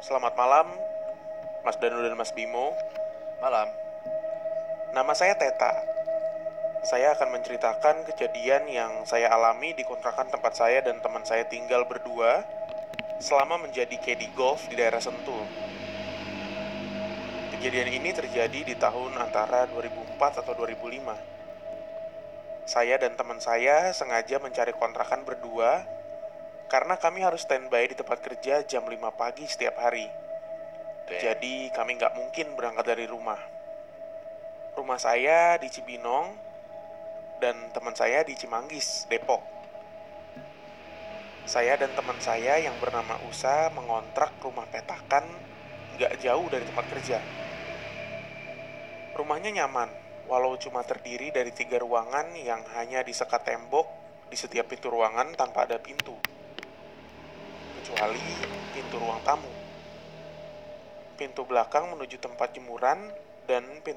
Selamat malam, Mas Danu dan Mas Bimo. Malam. Nama saya Teta. Saya akan menceritakan kejadian yang saya alami di kontrakan tempat saya dan teman saya tinggal berdua selama menjadi caddy golf di daerah Sentul. Kejadian ini terjadi di tahun antara 2004 atau 2005. Saya dan teman saya sengaja mencari kontrakan berdua karena kami harus standby di tempat kerja jam 5 pagi setiap hari. Jadi kami nggak mungkin berangkat dari rumah. Rumah saya di Cibinong dan teman saya di Cimanggis, Depok. Saya dan teman saya yang bernama Usa mengontrak rumah petakan nggak jauh dari tempat kerja. Rumahnya nyaman, walau cuma terdiri dari tiga ruangan yang hanya disekat tembok di setiap pintu ruangan tanpa ada pintu. Kecuali pintu ruang tamu. Pintu belakang menuju tempat jemuran dan pintu